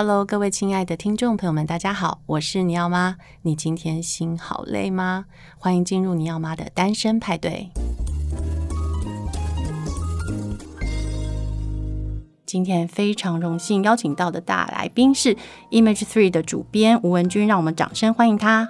Hello，各位亲爱的听众朋友们，大家好，我是尼奥妈。你今天心好累吗？欢迎进入尼奥妈的单身派对。今天非常荣幸邀请到的大来宾是 Image Three 的主编吴文君，让我们掌声欢迎他。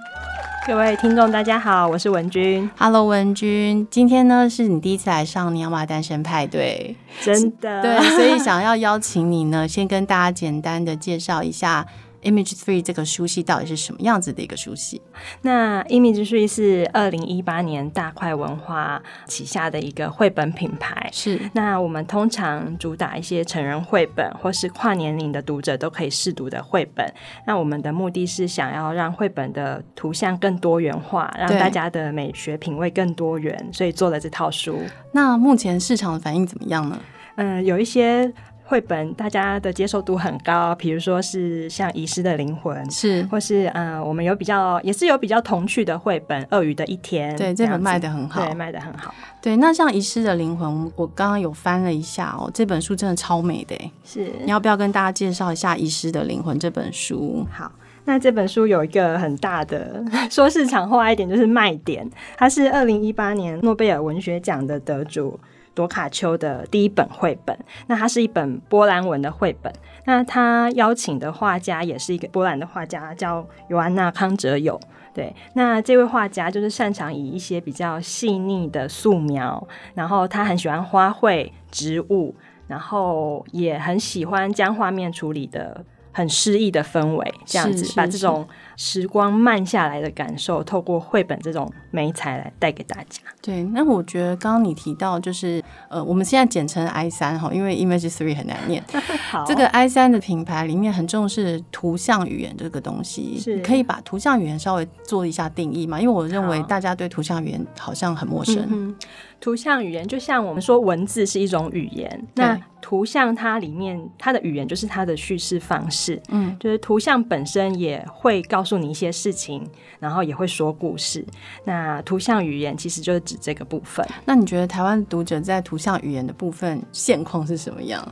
各位听众，大家好，我是文君。Hello，文君，今天呢是你第一次来上尼奥妈单身派对，真的对，所以想要邀请你呢，先跟大家简单的介绍一下。Image Three 这个书系到底是什么样子的一个书系？那 Image Three 是二零一八年大块文化旗下的一个绘本品牌。是。那我们通常主打一些成人绘本，或是跨年龄的读者都可以试读的绘本。那我们的目的是想要让绘本的图像更多元化，让大家的美学品味更多元，所以做了这套书。那目前市场的反应怎么样呢？嗯，有一些。绘本大家的接受度很高，比如说是像《遗失的灵魂》，是，或是呃，我们有比较也是有比较童趣的绘本《鳄鱼的一天》，对，这本卖的很好，对，卖的很好。对，那像《遗失的灵魂》，我刚刚有翻了一下哦，这本书真的超美的，是。你要不要跟大家介绍一下《遗失的灵魂》这本书？好，那这本书有一个很大的 说市场化一点就是卖点，它是二零一八年诺贝尔文学奖的得主。朵卡丘的第一本绘本，那它是一本波兰文的绘本。那他邀请的画家也是一个波兰的画家，叫尤安娜康哲友。对，那这位画家就是擅长以一些比较细腻的素描，然后他很喜欢花卉、植物，然后也很喜欢将画面处理的很诗意的氛围，这样子把这种。时光慢下来的感受，透过绘本这种美材来带给大家。对，那我觉得刚刚你提到就是，呃，我们现在简称 I 三哈，因为 Image Three 很难念。好，这个 I 三的品牌里面很重视图像语言这个东西，是可以把图像语言稍微做一下定义嘛？因为我认为大家对图像语言好像很陌生。嗯图像语言就像我们说文字是一种语言，那图像它里面它的语言就是它的叙事方式，嗯，就是图像本身也会告诉你一些事情，然后也会说故事。那图像语言其实就是指这个部分。那你觉得台湾读者在图像语言的部分现况是什么样？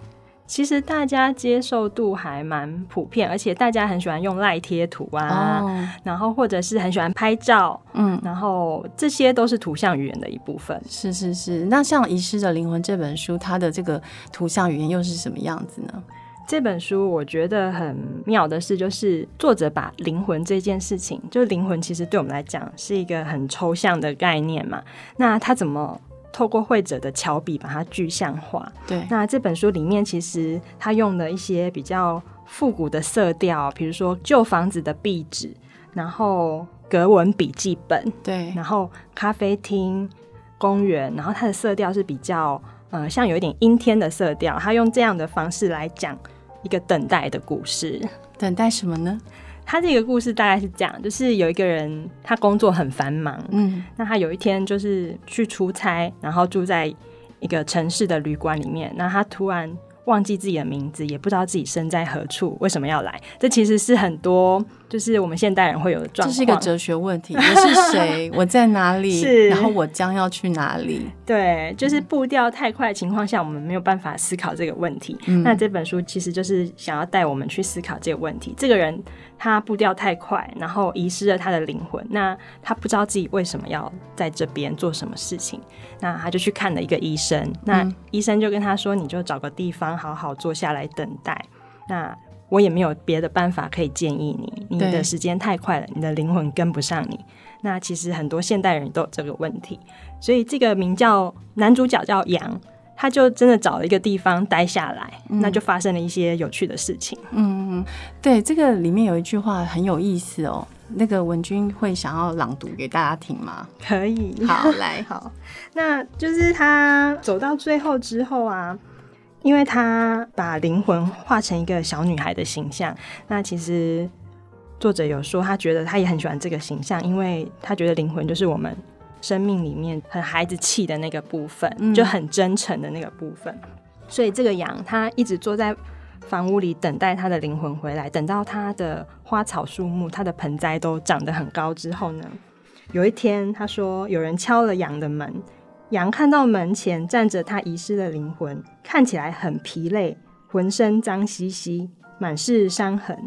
其实大家接受度还蛮普遍，而且大家很喜欢用赖贴图啊，oh. 然后或者是很喜欢拍照，嗯，然后这些都是图像语言的一部分。是是是，那像《遗失的灵魂》这本书，它的这个图像语言又是什么样子呢？这本书我觉得很妙的是，就是作者把灵魂这件事情，就灵魂其实对我们来讲是一个很抽象的概念嘛，那他怎么？透过绘者的巧笔把它具象化。对，那这本书里面其实他用了一些比较复古的色调，比如说旧房子的壁纸，然后格纹笔记本，对，然后咖啡厅、公园，然后它的色调是比较呃像有一点阴天的色调。他用这样的方式来讲一个等待的故事。等待什么呢？他这个故事大概是这样，就是有一个人，他工作很繁忙，嗯，那他有一天就是去出差，然后住在一个城市的旅馆里面，那他突然忘记自己的名字，也不知道自己身在何处，为什么要来？这其实是很多。就是我们现代人会有的状况，这是一个哲学问题。我是谁？我在哪里？是，然后我将要去哪里？对，就是步调太快的情况下，我们没有办法思考这个问题。嗯。那这本书其实就是想要带我们去思考这个问题。这个人他步调太快，然后遗失了他的灵魂。那他不知道自己为什么要在这边做什么事情。那他就去看了一个医生。那医生就跟他说：“你就找个地方好好坐下来等待。”那我也没有别的办法可以建议你，你的时间太快了，你的灵魂跟不上你。那其实很多现代人都有这个问题，所以这个名叫男主角叫杨，他就真的找了一个地方待下来，嗯，那就发生了一些有趣的事情。嗯，对，这个里面有一句话很有意思哦，那个文君会想要朗读给大家听吗？可以，好，来，好，那就是他走到最后之后啊。因为他把灵魂画成一个小女孩的形象，那其实作者有说，他觉得他也很喜欢这个形象，因为他觉得灵魂就是我们生命里面很孩子气的那个部分，嗯，就很真诚的那个部分。所以这个羊，他一直坐在房屋里等待他的灵魂回来，等到他的花草树木、他的盆栽都长得很高之后呢，有一天他说有人敲了羊的门。羊看到门前站着他遗失的灵魂，看起来很疲累，浑身脏兮兮，满是伤痕，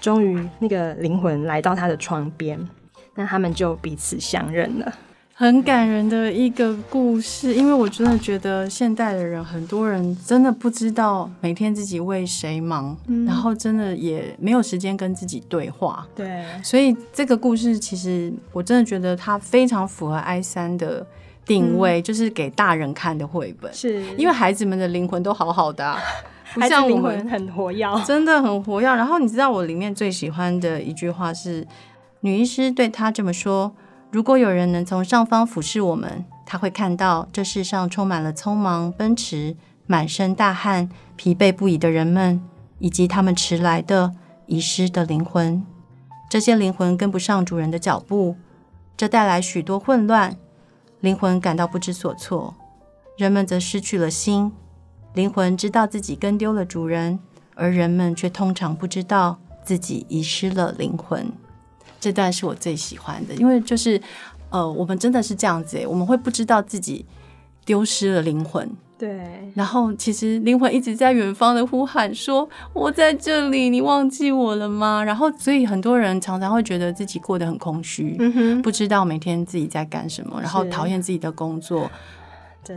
终于那个灵魂来到他的窗边，那他们就彼此相认了。很感人的一个故事，因为我真的觉得现代的人，很多人真的不知道每天自己为谁忙，嗯、然后真的也没有时间跟自己对话。对，所以这个故事其实我真的觉得它非常符合 I 三的定位，嗯、就是给大人看的绘本。是，因为孩子们的灵魂都好好的、啊，不像我们很活跃，真的很活跃。然后你知道我里面最喜欢的一句话是，女医师对他这么说。如果有人能从上方俯视我们，他会看到这世上充满了匆忙奔驰、满身大汗、疲惫不已的人们，以及他们迟来的遗失的灵魂。这些灵魂跟不上主人的脚步，这带来许多混乱，灵魂感到不知所措，人们则失去了心。灵魂知道自己跟丢了主人，而人们却通常不知道自己遗失了灵魂。这段是我最喜欢的，因为就是，呃，我们真的是这样子诶，我们会不知道自己丢失了灵魂，对，然后其实灵魂一直在远方的呼喊说：“我在这里，你忘记我了吗？”然后，所以很多人常常会觉得自己过得很空虚，嗯，不知道每天自己在干什么，然后讨厌自己的工作。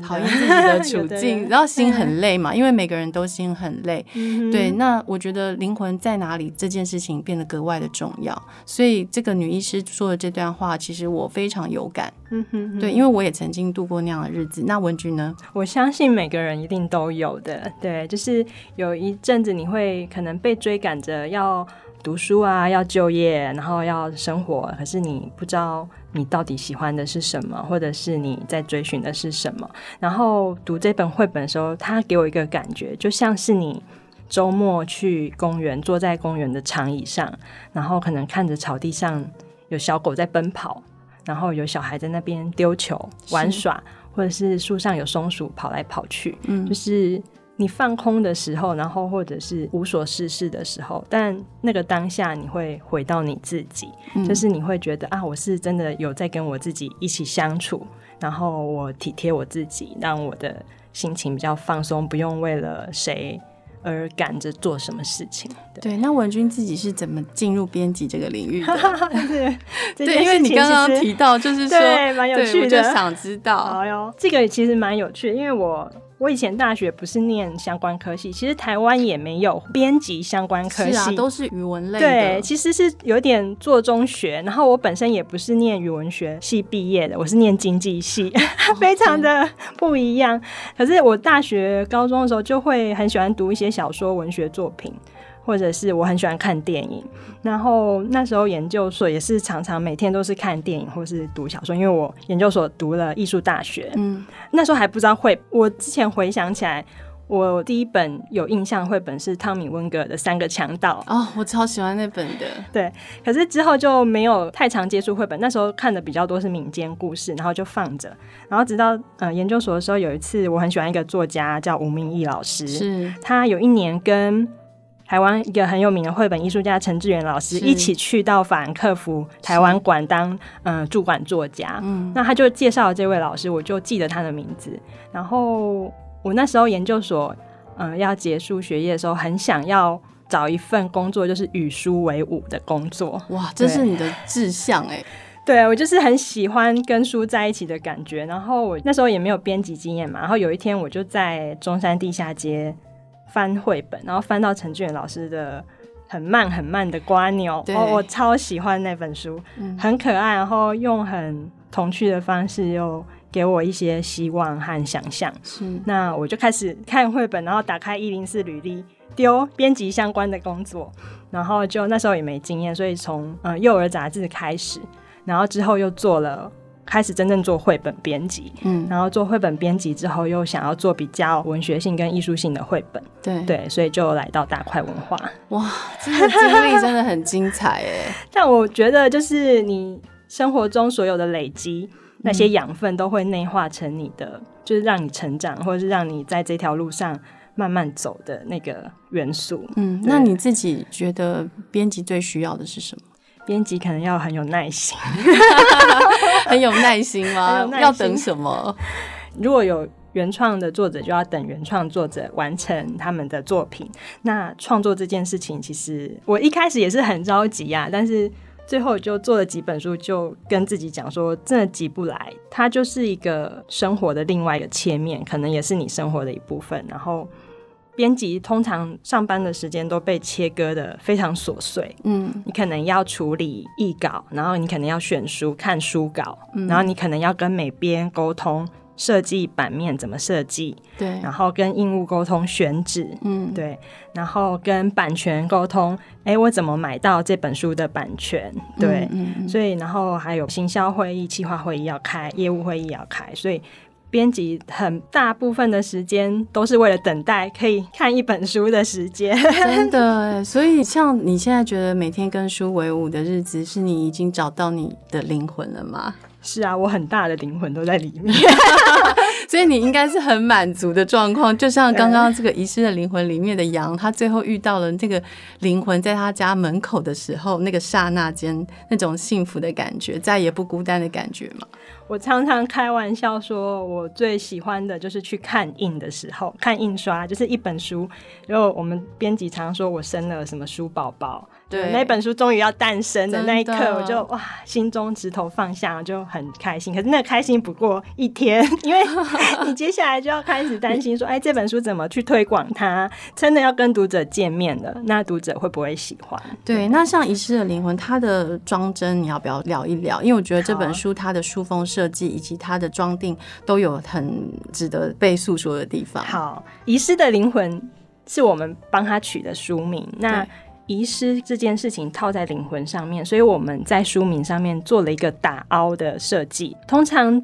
讨厌自己的处境，然后心很累嘛，因为每个人都心很累。嗯、对，那我觉得灵魂在哪里这件事情变得格外的重要。所以这个女医师说的这段话，其实我非常有感。嗯哼哼，对，因为我也曾经度过那样的日子。那文君呢？我相信每个人一定都有的。对，就是有一阵子你会可能被追赶着要读书啊，要就业，然后要生活，可是你不知道。你到底喜欢的是什么，或者是你在追寻的是什么？然后读这本绘本的时候，它给我一个感觉，就像是你周末去公园，坐在公园的长椅上，然后可能看着草地上有小狗在奔跑，然后有小孩在那边丢球玩耍，或者是树上有松鼠跑来跑去，嗯，就是。你放空的时候，然后或者是无所事事的时候，但那个当下你会回到你自己，嗯、就是你会觉得啊，我是真的有在跟我自己一起相处，然后我体贴我自己，让我的心情比较放松，不用为了谁而赶着做什么事情。对，对那文君自己是怎么进入编辑这个领域的？对，对，因为你刚刚提到，就是说蛮有趣的，我就想知道。哎呦，这个其实蛮有趣的，因为我。我以前大学不是念相关科系，其实台湾也没有编辑相关科系，是啊，都是语文类的。对，其实是有点做中学。然后我本身也不是念语文学系毕业的，我是念经济系，哦、非常的不一样。可是我大学、高中的时候就会很喜欢读一些小说、文学作品。或者是我很喜欢看电影，然后那时候研究所也是常常每天都是看电影或是读小说，因为我研究所读了艺术大学，嗯，那时候还不知道绘。我之前回想起来，我第一本有印象绘本是汤米温格的《三个强盗》哦，我超喜欢那本的。对，可是之后就没有太常接触绘本，那时候看的比较多是民间故事，然后就放着，然后直到呃研究所的时候，有一次我很喜欢一个作家叫吴明义老师，是。他有一年跟台湾一个很有名的绘本艺术家陈志远老师一起去到法兰克福台湾馆当嗯驻馆作家，嗯，那他就介绍了这位老师，我就记得他的名字。然后我那时候研究所嗯要结束学业的时候，很想要找一份工作，就是与书为伍的工作。哇，这是你的志向哎！对，我就是很喜欢跟书在一起的感觉。然后我那时候也没有编辑经验嘛，然后有一天我就在中山地下街。翻绘本，然后翻到陈俊元老师的很慢很慢的瓜牛，哦，我超喜欢那本书，嗯、很可爱，然后用很童趣的方式又给我一些希望和想象。是，那我就开始看绘本，然后打开一零四履历，丢编辑相关的工作，然后就那时候也没经验，所以从呃幼儿杂志开始，然后之后又做了。开始真正做绘本编辑，嗯，然后做绘本编辑之后，又想要做比较文学性跟艺术性的绘本，对对，所以就来到大块文化。哇，这个经历真的很精彩哎！但我觉得，就是你生活中所有的累积，那些养分都会内化成你的，嗯、就是让你成长，或者是让你在这条路上慢慢走的那个元素。嗯，那你自己觉得编辑最需要的是什么？编辑可能要很有耐心，很有耐心吗？要等什么？如果有原创的作者就要等原创作者完成他们的作品。那创作这件事情，其实我一开始也是很着急呀、啊，但是最后就做了几本书，就跟自己讲说，真的急不来。它就是一个生活的另外一个切面，可能也是你生活的一部分。然后。编辑通常上班的时间都被切割的非常琐碎，嗯，你可能要处理译稿，然后你可能要选书、看书稿，嗯，然后你可能要跟美编沟通设计版面怎么设计，对，然后跟印务沟通选址，嗯，对，然后跟版权沟通，哎，我怎么买到这本书的版权？对，嗯嗯，所以然后还有行销会议、企划会议要开，业务会议要开，所以。编辑很大部分的时间都是为了等待可以看一本书的时间，真的。所以像你现在觉得每天跟书为伍的日子，是你已经找到你的灵魂了吗？是啊，我很大的灵魂都在里面，所以你应该是很满足的状况。就像刚刚这个遗失的灵魂里面的羊，他最后遇到了这个灵魂，在他家门口的时候，那个刹那间那种幸福的感觉，再也不孤单的感觉嘛。我常常开玩笑说，我最喜欢的就是去看印的时候，看印刷，就是一本书。然后我们编辑常常说我生了什么书宝宝。对，那本书终于要诞生的那一刻，我就哇，心中指头放下，就很开心。可是那开心不过一天，因为你接下来就要开始担心说，哎，这本书怎么去推广它？真的要跟读者见面了，那读者会不会喜欢？对，那像《遗失的灵魂》，它的装帧，你要不要聊一聊？因为我觉得这本书它的书封设计以及它的装订都有很值得被诉说的地方。好，《遗失的灵魂》是我们帮他取的书名，那。遗失这件事情套在灵魂上面，所以我们在书名上面做了一个打凹的设计。通常，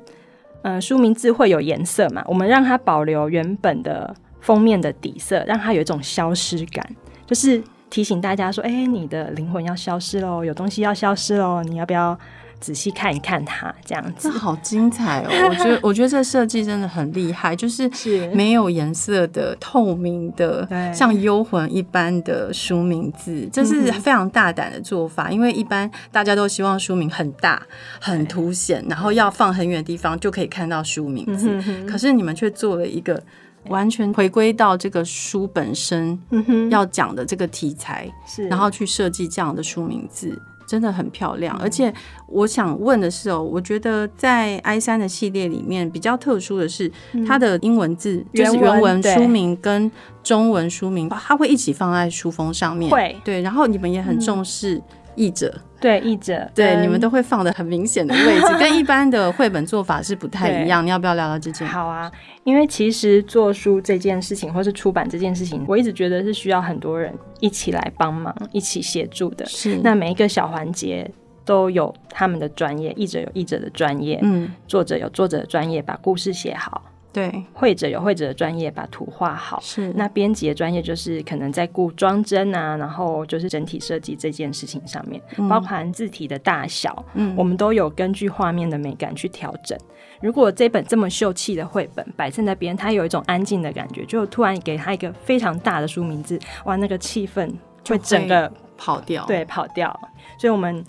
嗯，书名字会有颜色嘛，我们让它保留原本的封面的底色，让它有一种消失感，就是提醒大家说：“哎，你的灵魂要消失喽，有东西要消失喽，你要不要？”仔细看一看它，这样子，这好精彩哦！我觉得，我觉得这设计真的很厉害，就是没有颜色的、透明的，像幽魂一般的书名字，这是非常大胆的做法。因为一般大家都希望书名很大、很凸显，然后要放很远的地方就可以看到书名字。可是你们却做了一个完全回归到这个书本身要讲的这个题材，然后去设计这样的书名字。真的很漂亮，而且我想问的是哦，我觉得在 I 三的系列里面比较特殊的是，它的英文字就是原文书名跟中文书名，它会一起放在书封上面。会，对，然后你们也很重视译者。对译者，对你们都会放的很明显的位置，跟一般的绘本做法是不太一样。你要不要聊聊这件？好啊，因为其实做书这件事情，或是出版这件事情，我一直觉得是需要很多人一起来帮忙，一起协助的。是，那每一个小环节都有他们的专业，译者有译者的专业，嗯，作者有作者的专业，把故事写好。对，绘者有绘者的专业，把图画好。是，那编辑的专业就是可能在顾装帧啊，然后就是整体设计这件事情上面，嗯、包含字体的大小，嗯，我们都有根据画面的美感去调整。如果这本这么秀气的绘本摆在那边，它有一种安静的感觉，就突然给它一个非常大的书名字，哇，那个气氛会整个跑掉，对，跑掉。所以我们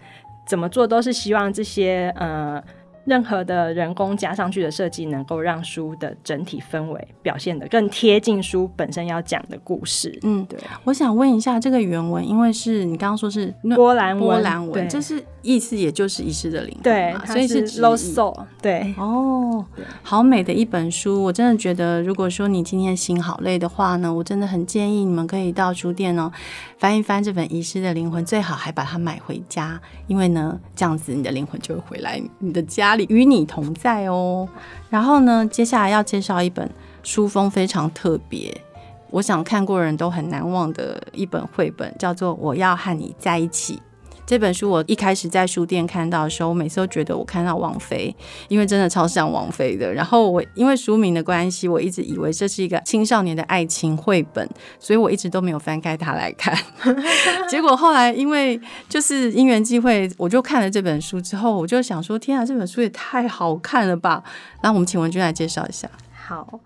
怎么做都是希望这些呃。任何的人工加上去的设计，能够让书的整体氛围表现得更贴近书本身要讲的故事。嗯，对。我想问一下，这个原文，因为是你刚刚说是波兰文，波兰文，这是意思，也就是遗失的灵魂，对，所以是 lost soul。对，哦，好美的一本书，我真的觉得，如果说你今天心好累的话呢，我真的很建议你们可以到书店哦，翻一翻这本遗失的灵魂，最好还把它买回家，因为呢，这样子你的灵魂就会回来你的家。里与你同在哦。然后呢，接下来要介绍一本书风非常特别，我想看过人都很难忘的一本绘本，叫做《我要和你在一起》。这本书我一开始在书店看到的时候，我每次都觉得我看到王菲，因为真的超像王菲的。然后我因为书名的关系，我一直以为这是一个青少年的爱情绘本，所以我一直都没有翻开它来看。结果后来因为就是因缘际会，我就看了这本书之后，我就想说：天啊，这本书也太好看了吧！那我们请文君来介绍一下。好。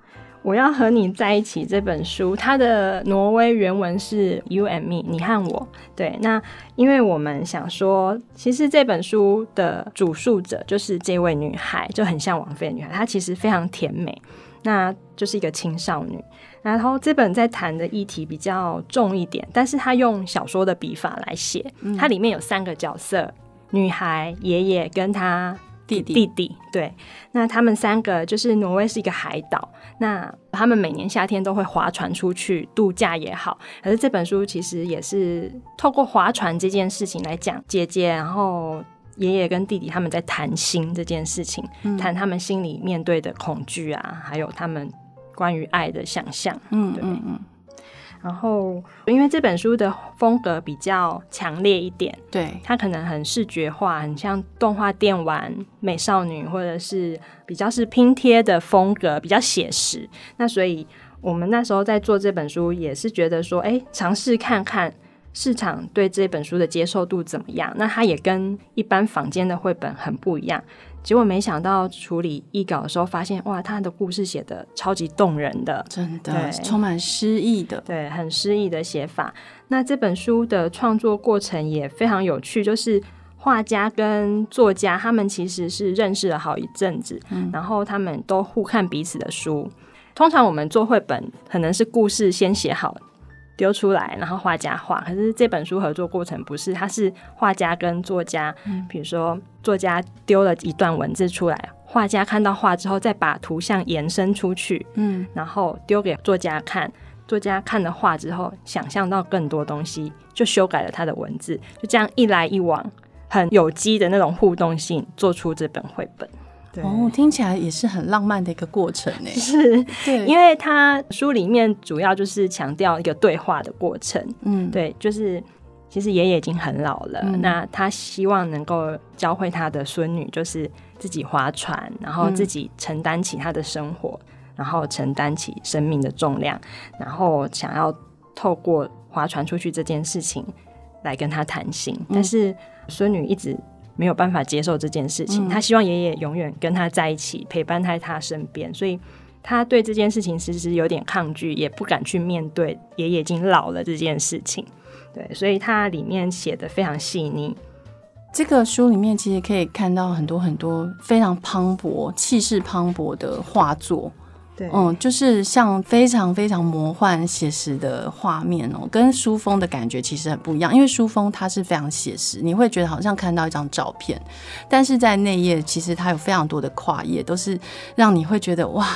我要和你在一起这本书，它的挪威原文是 “You and me”，你和我。对，那因为我们想说，其实这本书的主述者就是这位女孩，就很像王菲的女孩，她其实非常甜美。那就是一个青少女。然后这本在谈的议题比较重一点，但是她用小说的笔法来写，它里面有三个角色：女孩、爷爷跟她弟弟。弟弟对，那他们三个就是挪威是一个海岛，那他们每年夏天都会划船出去度假也好。可是这本书其实也是透过划船这件事情来讲姐姐，然后爷爷跟弟弟他们在谈心这件事情，谈他们心里面对的恐惧啊，还有他们。关于爱的想象，嗯，对，嗯嗯。然后，因为这本书的风格比较强烈一点，对，它可能很视觉化，很像动画电玩美少女，或者是比较是拼贴的风格，比较写实。那所以，我们那时候在做这本书，也是觉得说，哎，尝试看看市场对这本书的接受度怎么样。那它也跟一般坊间的绘本很不一样。结果没想到处理译稿的时候，发现哇，他的故事写的超级动人的，真的充满诗意的，对，很诗意的写法。那这本书的创作过程也非常有趣，就是画家跟作家他们其实是认识了好一阵子，嗯，然后他们都互看彼此的书。通常我们做绘本，可能是故事先写好。丢出来，然后画家画。可是这本书合作过程不是，它是画家跟作家，嗯，比如说作家丢了一段文字出来，画家看到画之后，再把图像延伸出去，嗯，然后丢给作家看，作家看了画之后，想象到更多东西，就修改了他的文字，就这样一来一往，很有机的那种互动性，做出这本绘本。哦，听起来也是很浪漫的一个过程呢。是，对，因为他书里面主要就是强调一个对话的过程。嗯，对，就是其实爷爷已经很老了，嗯，那他希望能够教会他的孙女，就是自己划船，然后自己承担起他的生活，嗯，然后承担起生命的重量，然后想要透过划船出去这件事情来跟他谈心，嗯，但是孙女一直。没有办法接受这件事情，他希望爷爷永远跟他在一起，陪伴在他身边，所以他对这件事情其实有点抗拒，也不敢去面对爷爷已经老了这件事情。对，所以他里面写的非常细腻。这个书里面其实可以看到很多很多非常磅礴、气势磅礴的画作。对，嗯，就是像非常非常魔幻写实的画面哦，跟书风的感觉其实很不一样。因为书风它是非常写实，你会觉得好像看到一张照片，但是在内页其实它有非常多的跨页，都是让你会觉得哇，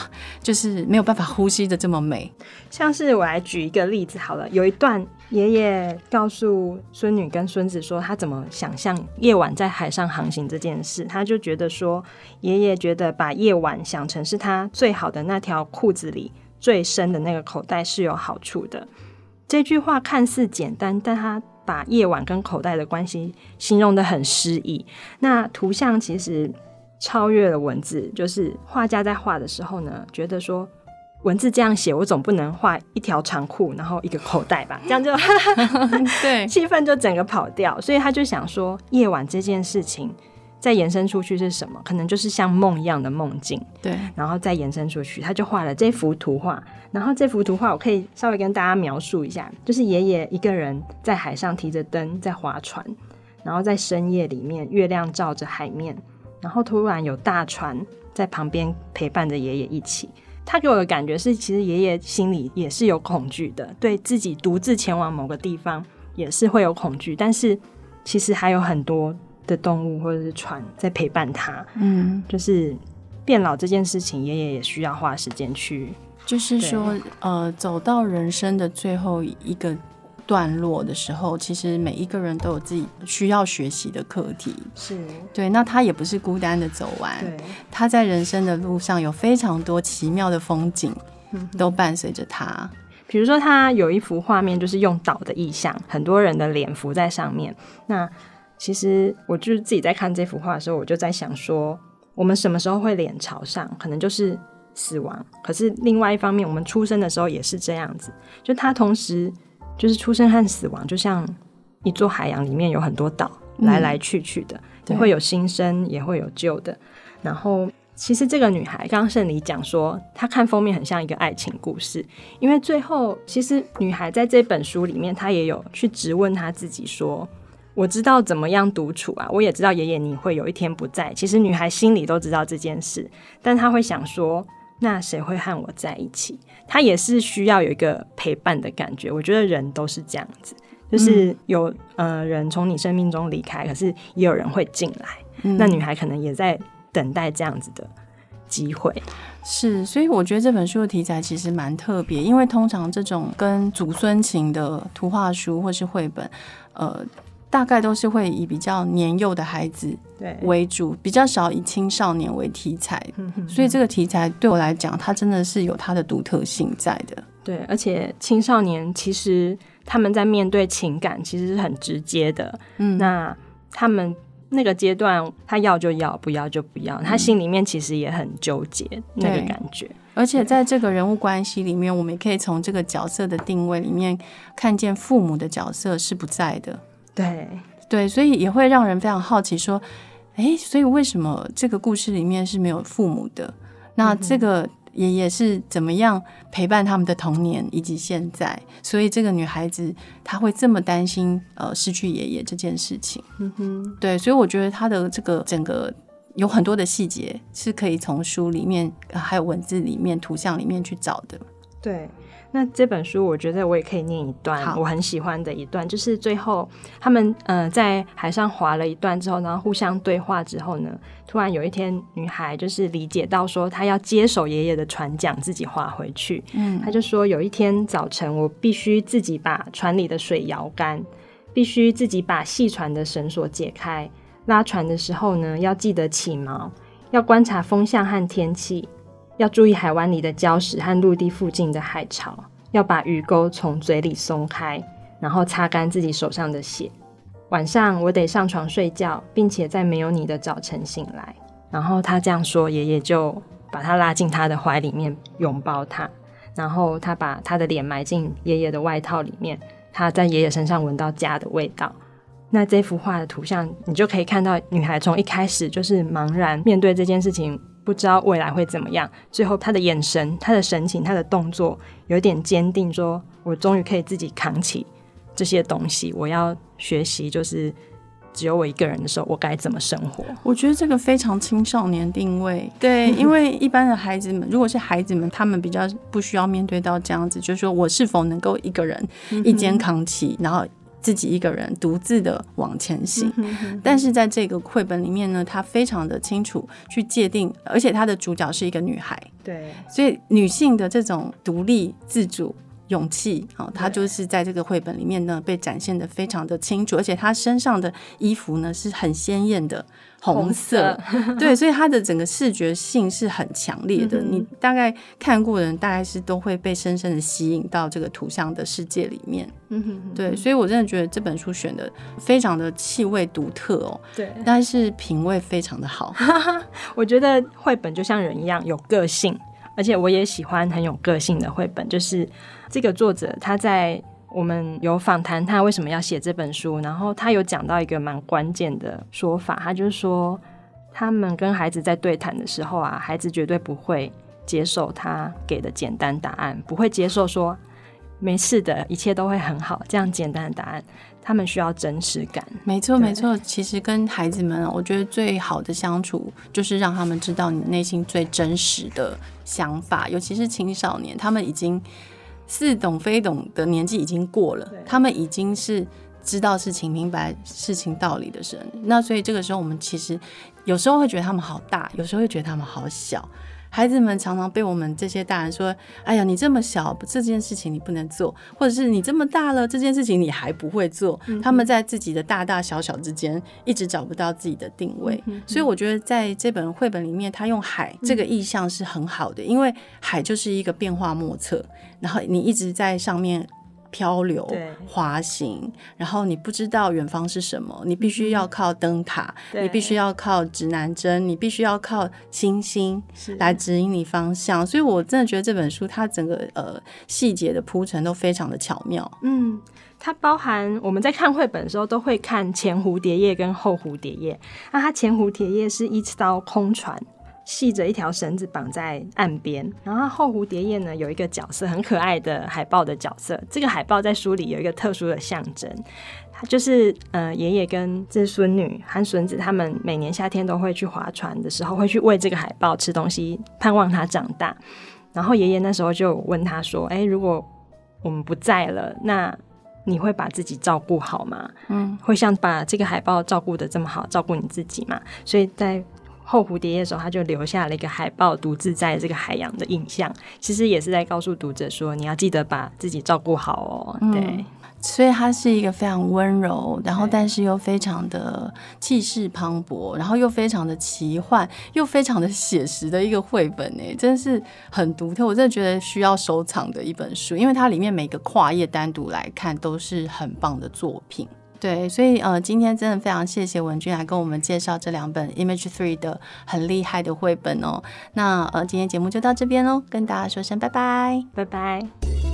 就是没有办法呼吸的这么美。像是我来举一个例子好了，有一段。爷爷告诉孙女跟孙子说，他怎么想象夜晚在海上航行这件事。他就觉得说，爷爷觉得把夜晚想成是他最好的那条裤子里最深的那个口袋是有好处的。这句话看似简单，但他把夜晚跟口袋的关系形容得很诗意。那图像其实超越了文字，就是画家在画的时候呢，觉得说。文字这样写，我总不能画一条长裤，然后一个口袋吧？这样就对，气氛就整个跑掉。所以他就想说，夜晚这件事情再延伸出去是什么？可能就是像梦一样的梦境。对，然后再延伸出去，他就画了这幅图画。然后这幅图画，我可以稍微跟大家描述一下，就是爷爷一个人在海上提着灯在划船，然后在深夜里面，月亮照着海面，然后突然有大船在旁边陪伴着爷爷一起。他给我的感觉是，其实爷爷心里也是有恐惧的，对自己独自前往某个地方也是会有恐惧。但是其实还有很多的动物或者是船在陪伴他。嗯，就是变老这件事情，爷爷也需要花时间去。就是说，呃，走到人生的最后一个。段落的时候，其实每一个人都有自己需要学习的课题。是对，那他也不是孤单的走完。他在人生的路上有非常多奇妙的风景，都伴随着他。比如说，他有一幅画面，就是用岛的意象，很多人的脸浮在上面。那其实我就是自己在看这幅画的时候，我就在想说，我们什么时候会脸朝上？可能就是死亡。可是另外一方面，我们出生的时候也是这样子，就他同时。就是出生和死亡，就像一座海洋里面有很多岛，来来去去的，也、嗯、会有新生，也会有旧的。然后，其实这个女孩，刚刚圣礼讲说，她看封面很像一个爱情故事，因为最后，其实女孩在这本书里面，她也有去质问她自己说：“我知道怎么样独处啊，我也知道爷爷你会有一天不在。”其实女孩心里都知道这件事，但她会想说：“那谁会和我在一起？他也是需要有一个陪伴的感觉。我觉得人都是这样子，就是有、嗯、呃人从你生命中离开，可是也有人会进来。嗯、那女孩可能也在等待这样子的机会。是，所以我觉得这本书的题材其实蛮特别，因为通常这种跟祖孙情的图画书或是绘本，呃。大概都是会以比较年幼的孩子为主，比较少以青少年为题材，所以这个题材对我来讲，它真的是有它的独特性在的。对，而且青少年其实他们在面对情感其实是很直接的，嗯，那他们那个阶段，他要就要，不要就不要，他心里面其实也很纠结那个感觉。而且在这个人物关系里面，我们也可以从这个角色的定位里面看见父母的角色是不在的。对对，所以也会让人非常好奇，说，哎，所以为什么这个故事里面是没有父母的？那这个爷爷是怎么样陪伴他们的童年以及现在？所以这个女孩子她会这么担心呃失去爷爷这件事情。嗯哼，对，所以我觉得她的这个整个有很多的细节是可以从书里面还有文字里面、图像里面去找的。对。那这本书，我觉得我也可以念一段我很喜欢的一段，就是最后他们呃在海上划了一段之后，然后互相对话之后呢，突然有一天女孩就是理解到说，她要接手爷爷的船桨，自己划回去。嗯，她就说有一天早晨，我必须自己把船里的水摇干，必须自己把细船的绳索解开，拉船的时候呢，要记得起锚，要观察风向和天气。要注意海湾里的礁石和陆地附近的海潮，要把鱼钩从嘴里松开，然后擦干自己手上的血。晚上我得上床睡觉，并且在没有你的早晨醒来。然后他这样说，爷爷就把他拉进他的怀里面，拥抱他。然后他把他的脸埋进爷爷的外套里面，他在爷爷身上闻到家的味道。那这幅画的图像，你就可以看到女孩从一开始就是茫然面对这件事情。不知道未来会怎么样，最后他的眼神、他的神情、他的动作有点坚定，说：“我终于可以自己扛起这些东西。我要学习，就是只有我一个人的时候，我该怎么生活？”我觉得这个非常青少年定位，对，因为一般的孩子们，如果是孩子们，他们比较不需要面对到这样子，就是说我是否能够一个人一肩扛起，然后。自己一个人独自的往前行，嗯哼哼哼，但是在这个绘本里面呢，他非常的清楚去界定，而且他的主角是一个女孩，对，所以女性的这种独立自主、勇气啊，她就是在这个绘本里面呢被展现的非常的清楚，而且她身上的衣服呢是很鲜艳的。红色，对，所以它的整个视觉性是很强烈的。你大概看过的人，大概是都会被深深的吸引到这个图像的世界里面。嗯哼，对，所以我真的觉得这本书选的非常的气味独特哦。对，但是品味非常的好。我觉得绘本就像人一样有个性，而且我也喜欢很有个性的绘本。就是这个作者他在。我们有访谈他为什么要写这本书，然后他有讲到一个蛮关键的说法，他就是说，他们跟孩子在对谈的时候啊，孩子绝对不会接受他给的简单答案，不会接受说没事的，一切都会很好这样简单的答案，他们需要真实感。没错，没错，其实跟孩子们，我觉得最好的相处就是让他们知道你内心最真实的想法，尤其是青少年，他们已经。似懂非懂的年纪已经过了，他们已经是知道事情、明白事情道理的人。那所以这个时候，我们其实有时候会觉得他们好大，有时候会觉得他们好小。孩子们常常被我们这些大人说：“哎呀，你这么小，这件事情你不能做；或者是你这么大了，这件事情你还不会做。嗯”他们在自己的大大小小之间一直找不到自己的定位。嗯、所以我觉得在这本绘本里面，他用海这个意象是很好的，嗯、因为海就是一个变化莫测，然后你一直在上面。漂流、滑行，然后你不知道远方是什么，你必须要靠灯塔，你必须要靠指南针，你必须要靠星星来指引你方向。所以我真的觉得这本书它整个呃细节的铺陈都非常的巧妙。嗯，它包含我们在看绘本的时候都会看前蝴蝶叶跟后蝴蝶叶。那它前蝴蝶叶是一艘空船。系着一条绳子绑在岸边。然后后蝴蝶页呢，有一个角色很可爱的海豹的角色，这个海豹在书里有一个特殊的象征。就是呃，爷爷跟这孙女和孙子，他们每年夏天都会去划船的时候，会去喂这个海豹吃东西，盼望它长大。然后爷爷那时候就问他说：“哎，如果我们不在了，那你会把自己照顾好吗？嗯，会像把这个海豹照顾的这么好，照顾你自己吗？”所以在后蝴蝶页的时候，他就留下了一个海豹独自在这个海洋的印象。其实也是在告诉读者说，你要记得把自己照顾好哦。对。嗯所以他是一个非常温柔，然后但是又非常的气势磅礴，然后又非常的奇幻，又非常的写实的一个绘本诶，真的是很独特，我真的觉得需要收藏的一本书，因为它里面每个跨页单独来看都是很棒的作品。对，所以呃，今天真的非常谢谢文君来跟我们介绍这两本 Image Three 的很厉害的绘本哦。那呃，今天节目就到这边喽，跟大家说声拜拜，拜拜。